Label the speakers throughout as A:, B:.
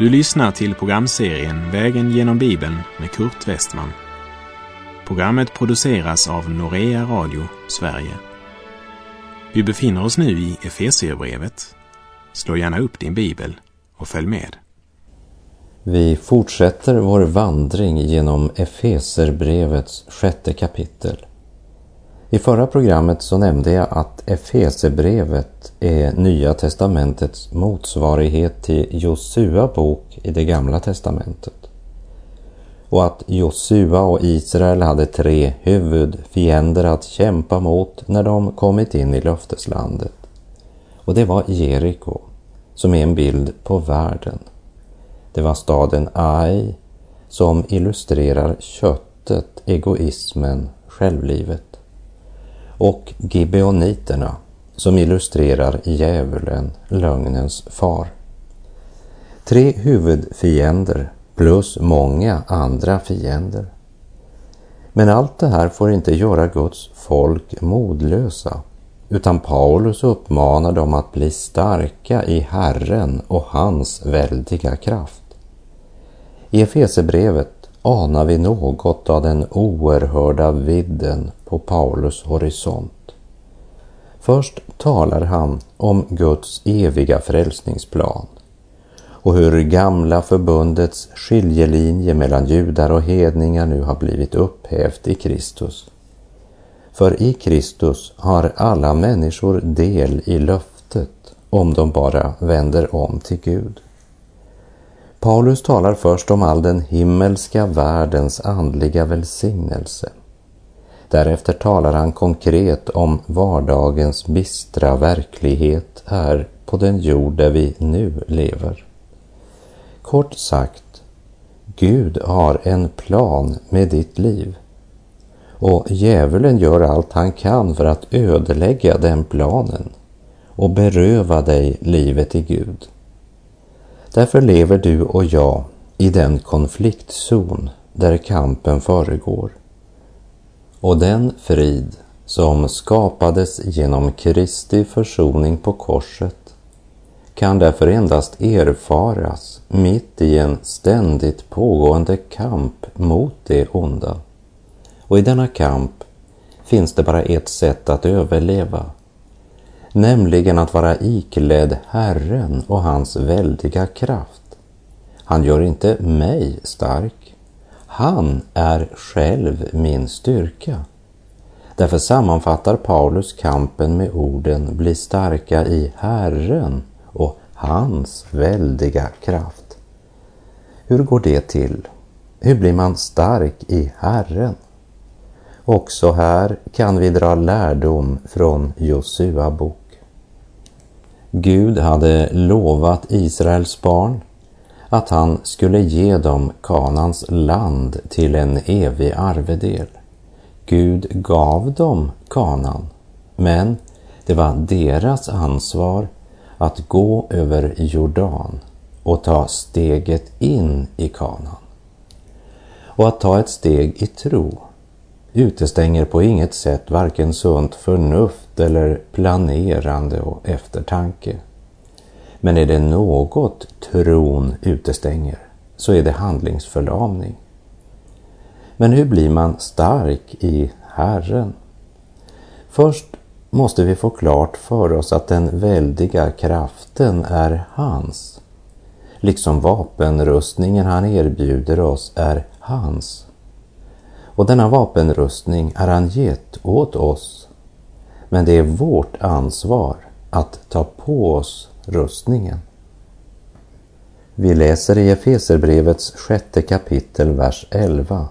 A: Du lyssnar till programserien Vägen genom Bibeln med Kurt Westman. Programmet produceras av Norea Radio Sverige. Vi befinner oss nu i Efesierbrevet. Slå gärna upp din bibel och följ med.
B: Vi fortsätter vår vandring genom Efeserbrevets sjätte kapitel. I förra programmet så nämnde jag att Efesebrevet är Nya testamentets motsvarighet till Josua bok i det gamla testamentet. Och att Josua och Israel hade tre huvudfiender att kämpa mot när de kommit in i löfteslandet. Och det var Jeriko, som är en bild på världen. Det var staden Ai, som illustrerar köttet, egoismen, självlivet och Gibeoniterna som illustrerar djävulen, lögnens far. Tre huvudfiender plus många andra fiender. Men allt det här får inte göra Guds folk modlösa, utan Paulus uppmanar dem att bli starka i Herren och hans väldiga kraft. I Efesebrevet anar vi något av den oerhörda vidden på Paulus horisont. Först talar han om Guds eviga frälsningsplan och hur gamla förbundets skiljelinje mellan judar och hedningar nu har blivit upphävt i Kristus. För i Kristus har alla människor del i löftet om de bara vänder om till Gud. Paulus talar först om all den himmelska världens andliga välsignelse. Därefter talar han konkret om vardagens bistra verklighet här på den jord där vi nu lever. Kort sagt, Gud har en plan med ditt liv. Och djävulen gör allt han kan för att ödelägga den planen och beröva dig livet i Gud. Därför lever du och jag i den konfliktzon där kampen föregår. Och den frid som skapades genom Kristi försoning på korset kan därför endast erfaras mitt i en ständigt pågående kamp mot det onda. Och i denna kamp finns det bara ett sätt att överleva nämligen att vara iklädd Herren och hans väldiga kraft. Han gör inte mig stark. Han är själv min styrka. Därför sammanfattar Paulus kampen med orden bli starka i Herren och hans väldiga kraft. Hur går det till? Hur blir man stark i Herren? Också här kan vi dra lärdom från Josua bok. Gud hade lovat Israels barn att han skulle ge dem Kanans land till en evig arvedel. Gud gav dem Kanan, men det var deras ansvar att gå över Jordan och ta steget in i Kanan. Och att ta ett steg i tro utestänger på inget sätt varken sunt förnuft eller planerande och eftertanke. Men är det något tron utestänger så är det handlingsförlamning. Men hur blir man stark i Herren? Först måste vi få klart för oss att den väldiga kraften är hans. Liksom vapenrustningen han erbjuder oss är hans. Och denna vapenrustning är han gett åt oss. Men det är vårt ansvar att ta på oss rustningen. Vi läser i Efeserbrevets sjätte kapitel, vers 11.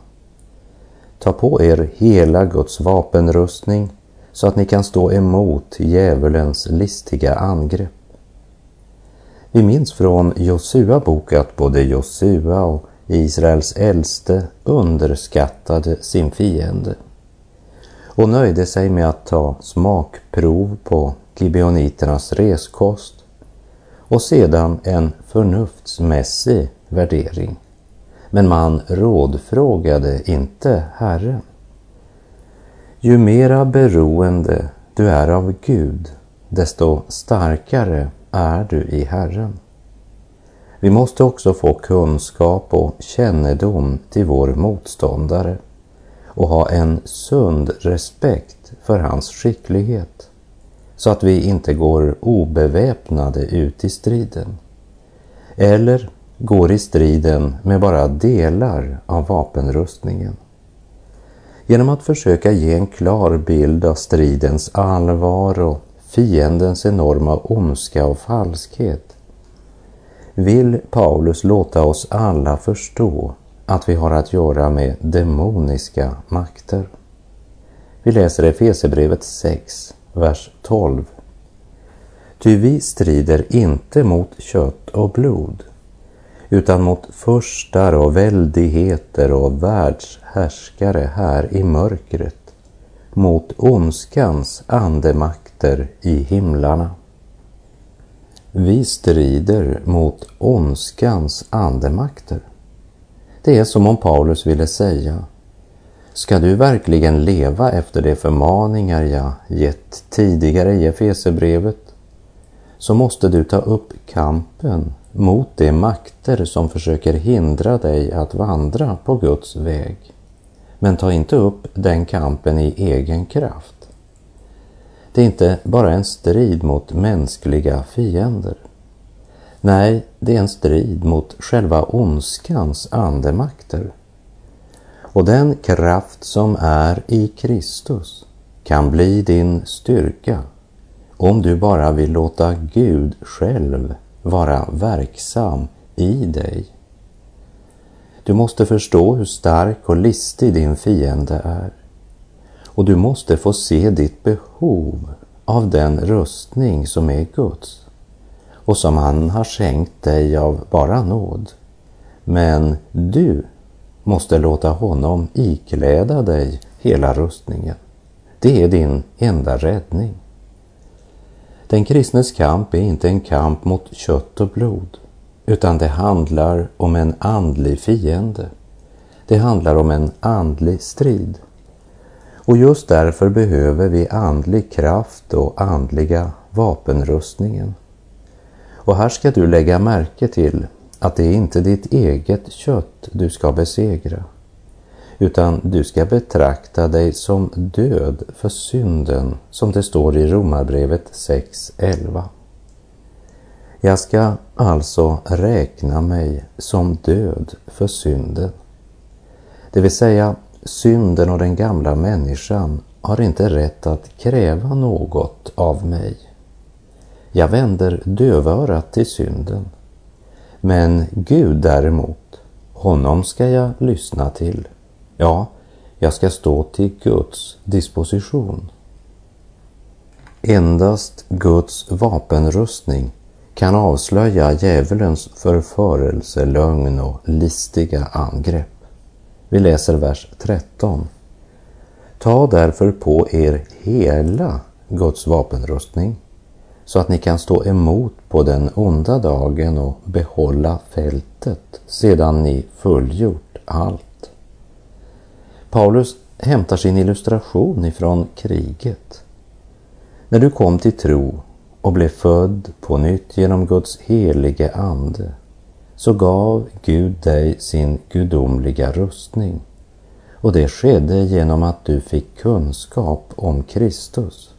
B: Ta på er hela Guds vapenrustning så att ni kan stå emot djävulens listiga angrepp. Vi minns från Josua bok att både Josua och Israels äldste underskattade sin fiende och nöjde sig med att ta smakprov på gibeoniternas reskost och sedan en förnuftsmässig värdering. Men man rådfrågade inte Herren. Ju mera beroende du är av Gud, desto starkare är du i Herren. Vi måste också få kunskap och kännedom till vår motståndare och ha en sund respekt för hans skicklighet så att vi inte går obeväpnade ut i striden eller går i striden med bara delar av vapenrustningen. Genom att försöka ge en klar bild av stridens allvar och fiendens enorma ondska och falskhet vill Paulus låta oss alla förstå att vi har att göra med demoniska makter. Vi läser Efesebrevet 6, vers 12. Ty vi strider inte mot kött och blod, utan mot förstar och väldigheter och världshärskare här i mörkret, mot ondskans andemakter i himlarna. Vi strider mot ondskans andemakter. Det är som om Paulus ville säga, ska du verkligen leva efter de förmaningar jag gett tidigare i Efesebrevet, så måste du ta upp kampen mot de makter som försöker hindra dig att vandra på Guds väg. Men ta inte upp den kampen i egen kraft. Det är inte bara en strid mot mänskliga fiender. Nej, det är en strid mot själva ondskans andemakter. Och den kraft som är i Kristus kan bli din styrka om du bara vill låta Gud själv vara verksam i dig. Du måste förstå hur stark och listig din fiende är. Och du måste få se ditt behov av den rustning som är Guds och som han har skänkt dig av bara nåd. Men du måste låta honom ikläda dig hela rustningen. Det är din enda räddning. Den kristnes kamp är inte en kamp mot kött och blod, utan det handlar om en andlig fiende. Det handlar om en andlig strid. Och just därför behöver vi andlig kraft och andliga vapenrustningen. Och här ska du lägga märke till att det är inte ditt eget kött du ska besegra, utan du ska betrakta dig som död för synden, som det står i Romarbrevet 6.11. Jag ska alltså räkna mig som död för synden. Det vill säga, synden och den gamla människan har inte rätt att kräva något av mig. Jag vänder dövörat till synden. Men Gud däremot, honom ska jag lyssna till. Ja, jag ska stå till Guds disposition. Endast Guds vapenrustning kan avslöja djävulens förförelse, lögn och listiga angrepp. Vi läser vers 13. Ta därför på er hela Guds vapenrustning så att ni kan stå emot på den onda dagen och behålla fältet sedan ni fullgjort allt. Paulus hämtar sin illustration ifrån kriget. När du kom till tro och blev född på nytt genom Guds helige ande så gav Gud dig sin gudomliga rustning. Och det skedde genom att du fick kunskap om Kristus.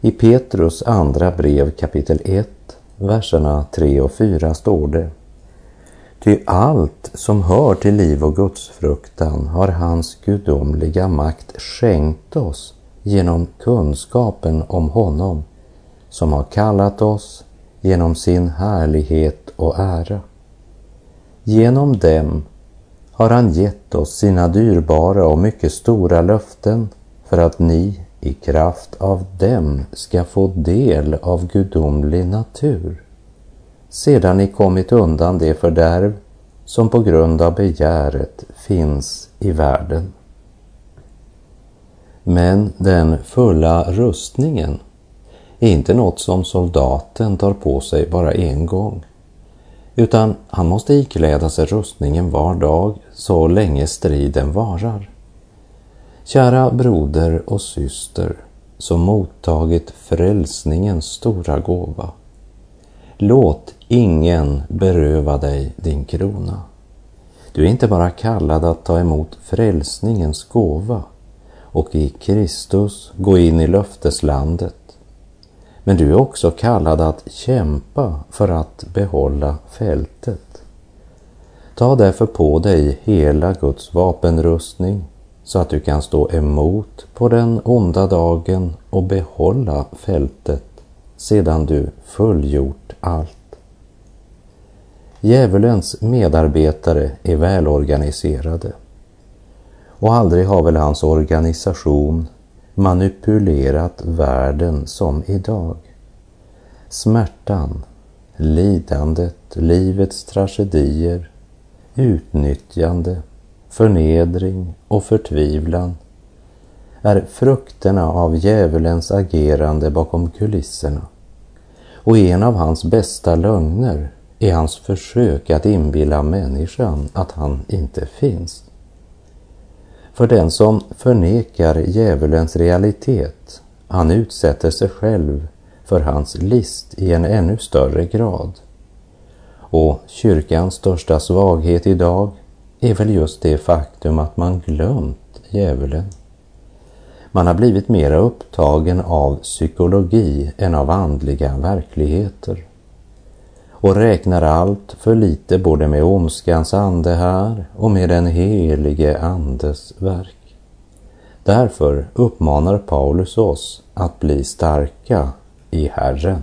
B: I Petrus andra brev kapitel 1, verserna 3 och 4 står det Ty allt som hör till liv och gudsfruktan har hans gudomliga makt skänkt oss genom kunskapen om honom som har kallat oss genom sin härlighet och ära. Genom dem har han gett oss sina dyrbara och mycket stora löften för att ni i kraft av dem ska få del av gudomlig natur sedan ni kommit undan det fördärv som på grund av begäret finns i världen. Men den fulla rustningen är inte något som soldaten tar på sig bara en gång, utan han måste ikläda sig rustningen var dag så länge striden varar. Kära broder och syster som mottagit frälsningens stora gåva. Låt ingen beröva dig din krona. Du är inte bara kallad att ta emot frälsningens gåva och i Kristus gå in i löfteslandet. Men du är också kallad att kämpa för att behålla fältet. Ta därför på dig hela Guds vapenrustning så att du kan stå emot på den onda dagen och behålla fältet sedan du fullgjort allt. Djävulens medarbetare är välorganiserade och aldrig har väl hans organisation manipulerat världen som idag. Smärtan, lidandet, livets tragedier, utnyttjande, förnedring och förtvivlan är frukterna av djävulens agerande bakom kulisserna. Och en av hans bästa lögner är hans försök att inbilla människan att han inte finns. För den som förnekar djävulens realitet, han utsätter sig själv för hans list i en ännu större grad. Och kyrkans största svaghet idag är väl just det faktum att man glömt djävulen. Man har blivit mera upptagen av psykologi än av andliga verkligheter och räknar allt för lite både med ondskans ande här och med den helige Andes verk. Därför uppmanar Paulus oss att bli starka i Herren.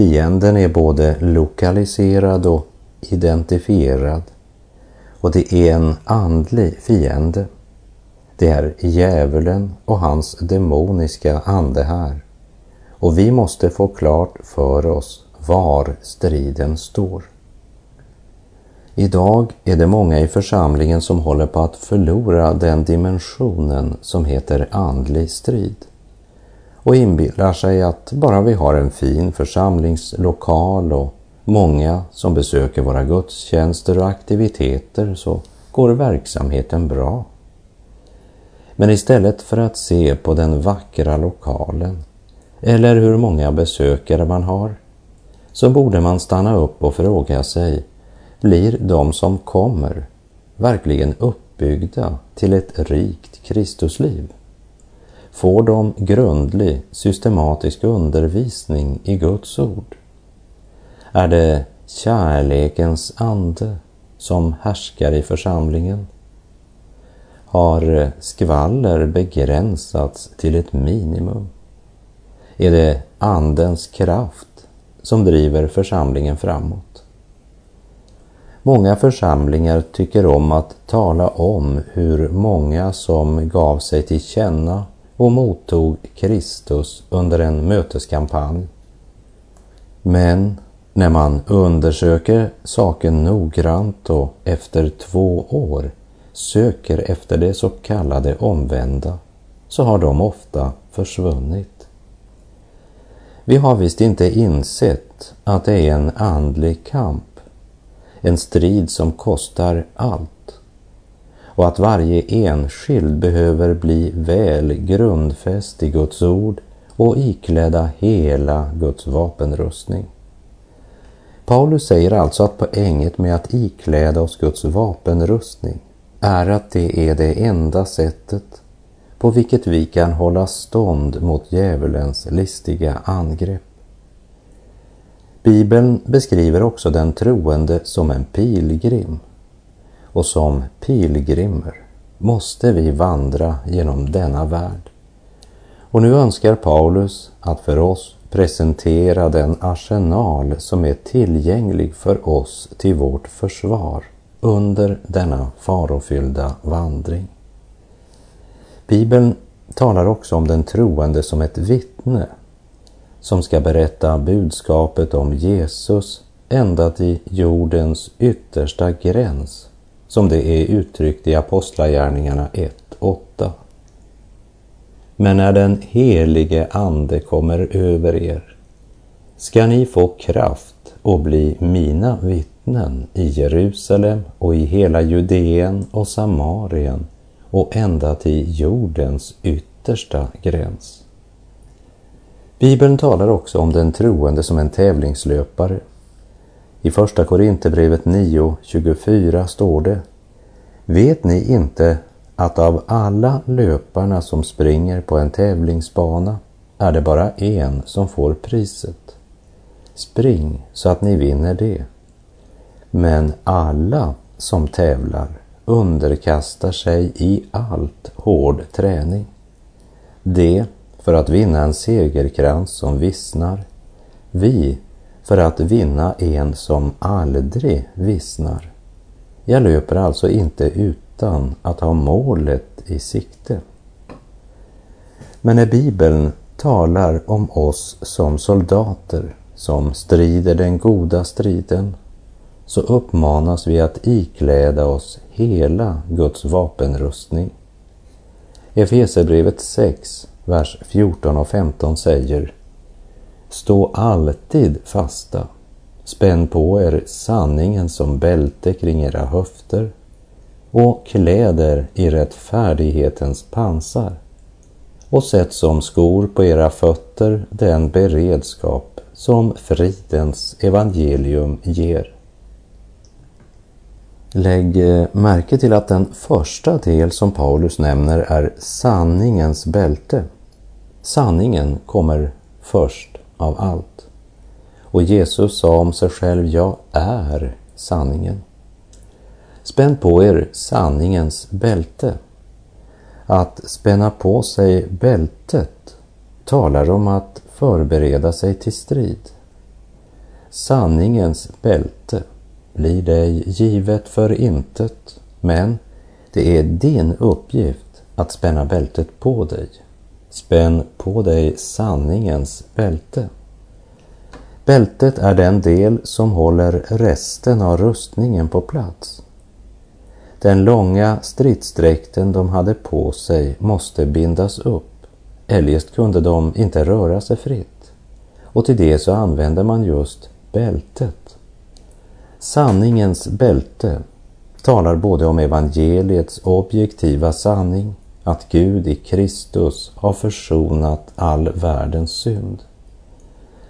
B: Fienden är både lokaliserad och identifierad och det är en andlig fiende. Det är djävulen och hans demoniska ande här. Och vi måste få klart för oss var striden står. Idag är det många i församlingen som håller på att förlora den dimensionen som heter andlig strid och inbillar sig att bara vi har en fin församlingslokal och många som besöker våra gudstjänster och aktiviteter så går verksamheten bra. Men istället för att se på den vackra lokalen eller hur många besökare man har så borde man stanna upp och fråga sig, blir de som kommer verkligen uppbyggda till ett rikt Kristusliv? Får de grundlig systematisk undervisning i Guds ord? Är det kärlekens ande som härskar i församlingen? Har skvaller begränsats till ett minimum? Är det Andens kraft som driver församlingen framåt? Många församlingar tycker om att tala om hur många som gav sig till känna och mottog Kristus under en möteskampanj. Men när man undersöker saken noggrant och efter två år söker efter det så kallade omvända så har de ofta försvunnit. Vi har visst inte insett att det är en andlig kamp, en strid som kostar allt och att varje enskild behöver bli väl grundfäst i Guds ord och iklädda hela Guds vapenrustning. Paulus säger alltså att poänget med att ikläda oss Guds vapenrustning är att det är det enda sättet på vilket vi kan hålla stånd mot djävulens listiga angrepp. Bibeln beskriver också den troende som en pilgrim och som pilgrimer måste vi vandra genom denna värld. Och nu önskar Paulus att för oss presentera den arsenal som är tillgänglig för oss till vårt försvar under denna farofyllda vandring. Bibeln talar också om den troende som ett vittne som ska berätta budskapet om Jesus ända till jordens yttersta gräns, som det är uttryckt i Apostlagärningarna 1.8. Men när den helige Ande kommer över er ska ni få kraft och bli mina vittnen i Jerusalem och i hela Judeen och Samarien och ända till jordens yttersta gräns. Bibeln talar också om den troende som en tävlingslöpare. I Första Korinthierbrevet 9.24 står det Vet ni inte att av alla löparna som springer på en tävlingsbana är det bara en som får priset. Spring så att ni vinner det. Men alla som tävlar underkastar sig i allt hård träning. Det för att vinna en segerkrans som vissnar. Vi för att vinna en som aldrig vissnar. Jag löper alltså inte utan att ha målet i sikte. Men när Bibeln talar om oss som soldater som strider den goda striden så uppmanas vi att ikläda oss hela Guds vapenrustning. Efesierbrevet 6, vers 14 och 15 säger Stå alltid fasta, spänn på er sanningen som bälte kring era höfter och kläder i rättfärdighetens pansar och sätt som skor på era fötter den beredskap som fridens evangelium ger. Lägg eh, märke till att den första del som Paulus nämner är sanningens bälte. Sanningen kommer först av allt. Och Jesus sa om sig själv, jag är sanningen. Spänn på er sanningens bälte. Att spänna på sig bältet talar om att förbereda sig till strid. Sanningens bälte blir dig givet för intet, men det är din uppgift att spänna bältet på dig. Spänn på dig sanningens bälte. Bältet är den del som håller resten av rustningen på plats. Den långa stridsdräkten de hade på sig måste bindas upp, eljest kunde de inte röra sig fritt. Och till det så använder man just bältet. Sanningens bälte talar både om evangeliets objektiva sanning, att Gud i Kristus har försonat all världens synd.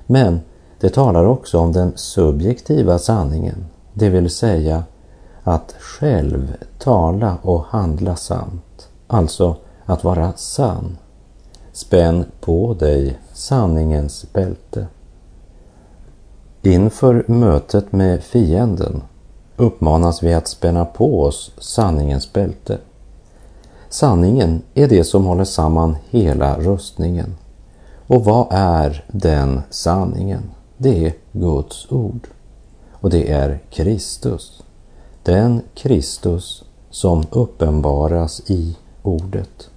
B: Men det talar också om den subjektiva sanningen, det vill säga att själv tala och handla sant, alltså att vara sann. Spänn på dig sanningens bälte. Inför mötet med fienden uppmanas vi att spänna på oss sanningens bälte. Sanningen är det som håller samman hela rustningen. Och vad är den sanningen? Det är Guds ord. Och det är Kristus. Den Kristus som uppenbaras i ordet.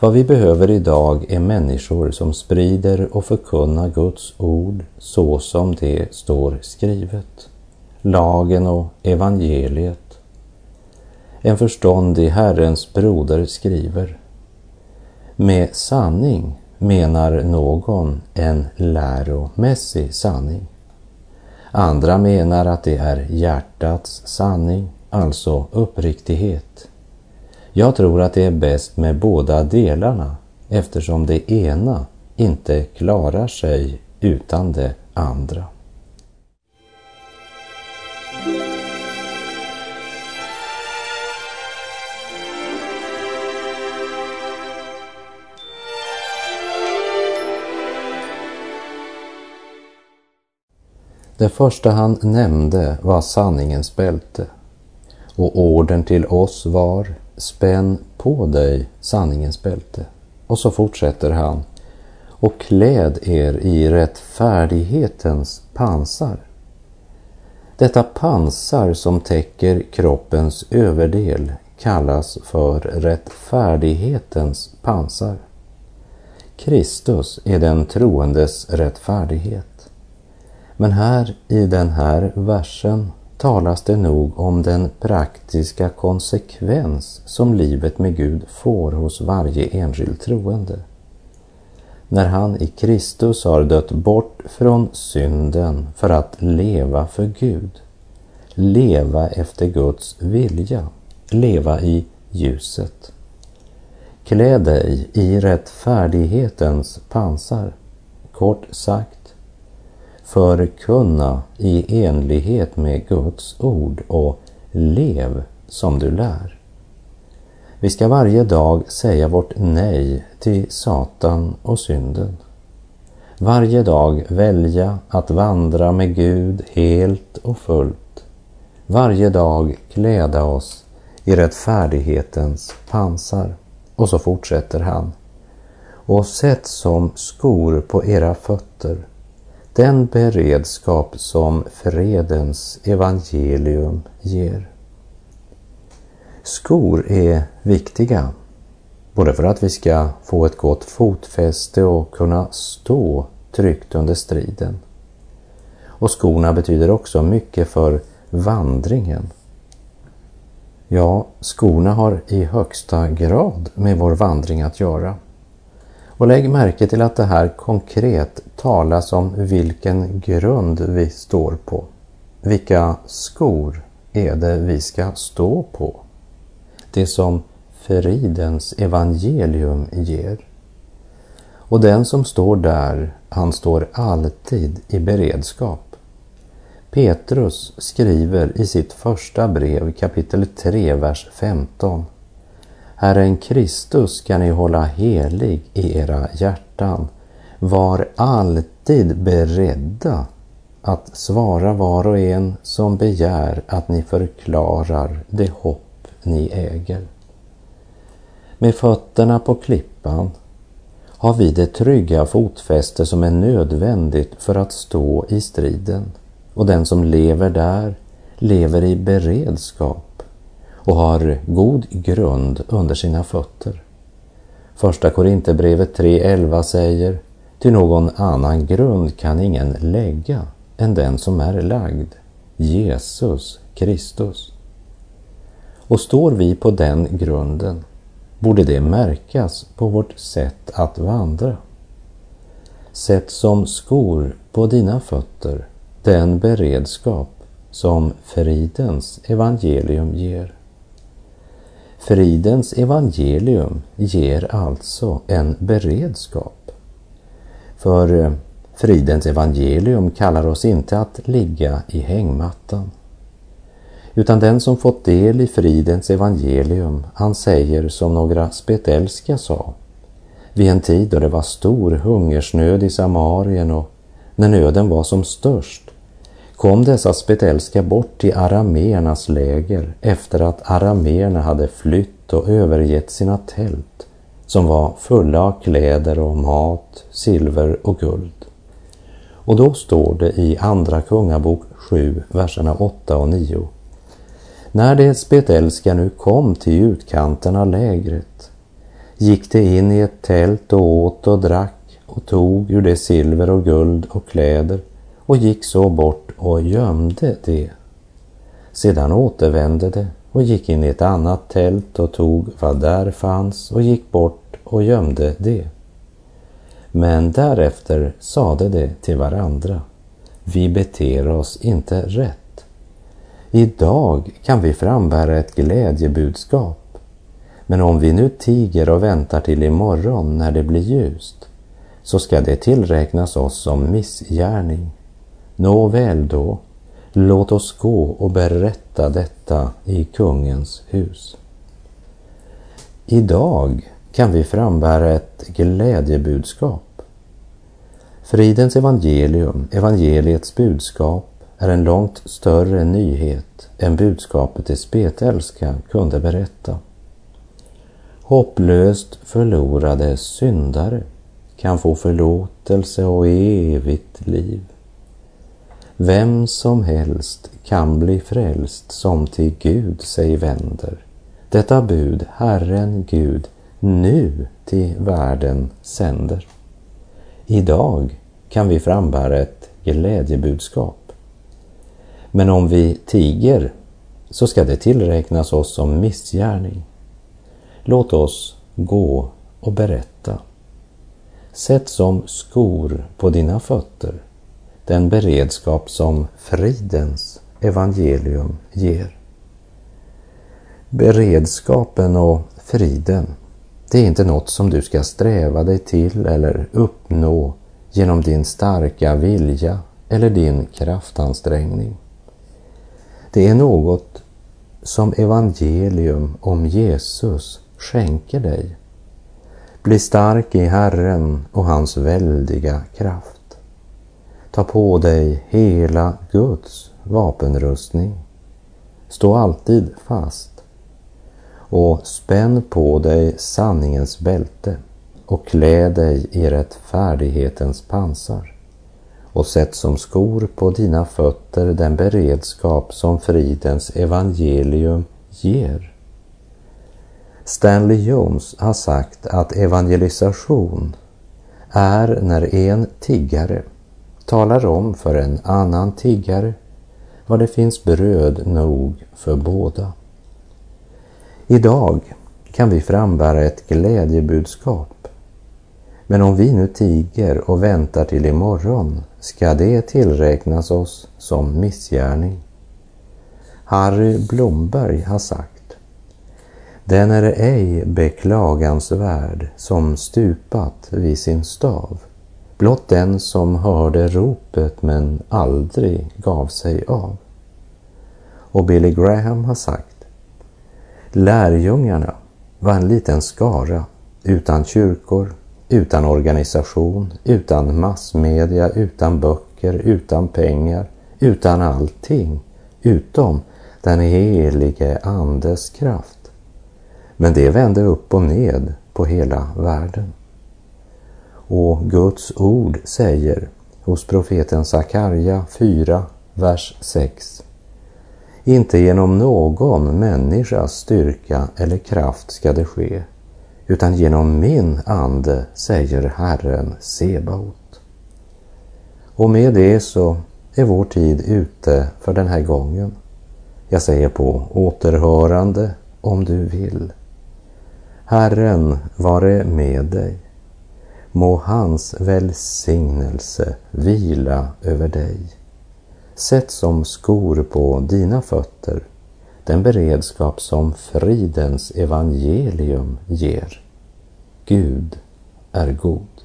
B: Vad vi behöver idag är människor som sprider och förkunnar Guds ord så som det står skrivet. Lagen och evangeliet. En förståndig Herrens broder skriver. Med sanning menar någon en läromässig sanning. Andra menar att det är hjärtats sanning, alltså uppriktighet. Jag tror att det är bäst med båda delarna eftersom det ena inte klarar sig utan det andra. Det första han nämnde var sanningens bälte och orden till oss var spänn på dig sanningens bälte. Och så fortsätter han och kläd er i rättfärdighetens pansar. Detta pansar som täcker kroppens överdel kallas för rättfärdighetens pansar. Kristus är den troendes rättfärdighet. Men här i den här versen talas det nog om den praktiska konsekvens som livet med Gud får hos varje enskild troende. När han i Kristus har dött bort från synden för att leva för Gud, leva efter Guds vilja, leva i ljuset. Klä dig i rättfärdighetens pansar, kort sagt, förkunna i enlighet med Guds ord och lev som du lär. Vi ska varje dag säga vårt nej till Satan och synden. Varje dag välja att vandra med Gud helt och fullt. Varje dag kläda oss i rättfärdighetens pansar. Och så fortsätter han. Och sätt som skor på era fötter den beredskap som fredens evangelium ger. Skor är viktiga, både för att vi ska få ett gott fotfäste och kunna stå tryggt under striden. Och skorna betyder också mycket för vandringen. Ja, skorna har i högsta grad med vår vandring att göra. Och lägg märke till att det här konkret talas om vilken grund vi står på. Vilka skor är det vi ska stå på? Det som fridens evangelium ger. Och den som står där, han står alltid i beredskap. Petrus skriver i sitt första brev kapitel 3, vers 15. Herren Kristus ska ni hålla helig i era hjärtan. Var alltid beredda att svara var och en som begär att ni förklarar det hopp ni äger. Med fötterna på klippan har vi det trygga fotfäste som är nödvändigt för att stå i striden och den som lever där lever i beredskap och har god grund under sina fötter. Första Korinthierbrevet 3.11 säger Till någon annan grund kan ingen lägga än den som är lagd, Jesus Kristus. Och står vi på den grunden borde det märkas på vårt sätt att vandra. Sätt som skor på dina fötter den beredskap som fridens evangelium ger. Fridens evangelium ger alltså en beredskap. För eh, fridens evangelium kallar oss inte att ligga i hängmattan. Utan den som fått del i fridens evangelium, han säger som några spetälska sa, vid en tid då det var stor hungersnöd i Samarien och när nöden var som störst, kom dessa spetälska bort till arameernas läger efter att arameerna hade flytt och övergett sina tält som var fulla av kläder och mat, silver och guld. Och då står det i Andra Kungabok 7, verserna 8 och 9. När det spetälska nu kom till utkanten av lägret gick det in i ett tält och åt och drack och tog ur det silver och guld och kläder och gick så bort och gömde det. Sedan återvände det och gick in i ett annat tält och tog vad där fanns och gick bort och gömde det. Men därefter sade det till varandra, vi beter oss inte rätt. Idag kan vi frambära ett glädjebudskap, men om vi nu tiger och väntar till imorgon när det blir ljust, så ska det tillräknas oss som missgärning. Nåväl då, låt oss gå och berätta detta i kungens hus. Idag kan vi frambära ett glädjebudskap. Fridens evangelium, evangeliets budskap, är en långt större nyhet än budskapet i spetälska kunde berätta. Hopplöst förlorade syndare kan få förlåtelse och evigt liv. Vem som helst kan bli frälst som till Gud sig vänder. Detta bud Herren Gud nu till världen sänder. Idag kan vi frambära ett glädjebudskap. Men om vi tiger så ska det tillräknas oss som missgärning. Låt oss gå och berätta. Sätt som skor på dina fötter den beredskap som fridens evangelium ger. Beredskapen och friden, det är inte något som du ska sträva dig till eller uppnå genom din starka vilja eller din kraftansträngning. Det är något som evangelium om Jesus skänker dig. Bli stark i Herren och hans väldiga kraft. Ta på dig hela Guds vapenrustning. Stå alltid fast och spänn på dig sanningens bälte och klä dig i rättfärdighetens pansar och sätt som skor på dina fötter den beredskap som fridens evangelium ger. Stanley Jones har sagt att evangelisation är när en tiggare talar om för en annan tiggare var det finns bröd nog för båda. Idag kan vi frambära ett glädjebudskap. Men om vi nu tiger och väntar till imorgon ska det tillräknas oss som missgärning. Harry Blomberg har sagt Den är ej beklagansvärd som stupat vid sin stav. Blott den som hörde ropet men aldrig gav sig av. Och Billy Graham har sagt Lärjungarna var en liten skara utan kyrkor, utan organisation, utan massmedia, utan böcker, utan pengar, utan allting, utom den helige Andes kraft. Men det vände upp och ned på hela världen. Och Guds ord säger hos profeten Sakarja 4, vers 6. Inte genom någon människas styrka eller kraft ska det ske, utan genom min ande, säger Herren Sebaot. Och med det så är vår tid ute för den här gången. Jag säger på återhörande om du vill. Herren vare med dig. Må hans välsignelse vila över dig. Sätt som skor på dina fötter den beredskap som fridens evangelium ger. Gud är god.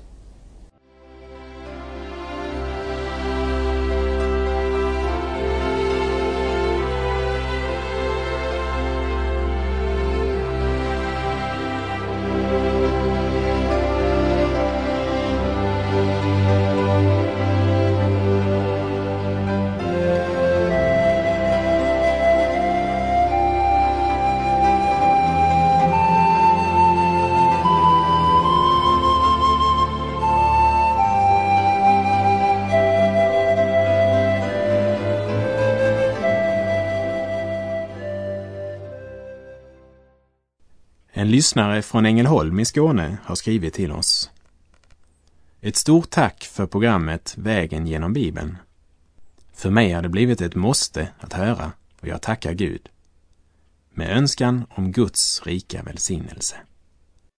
A: En lyssnare från Ängelholm i Skåne har skrivit till oss. Ett stort tack för programmet Vägen genom Bibeln. För mig har det blivit ett måste att höra och jag tackar Gud. Med önskan om Guds rika välsignelse.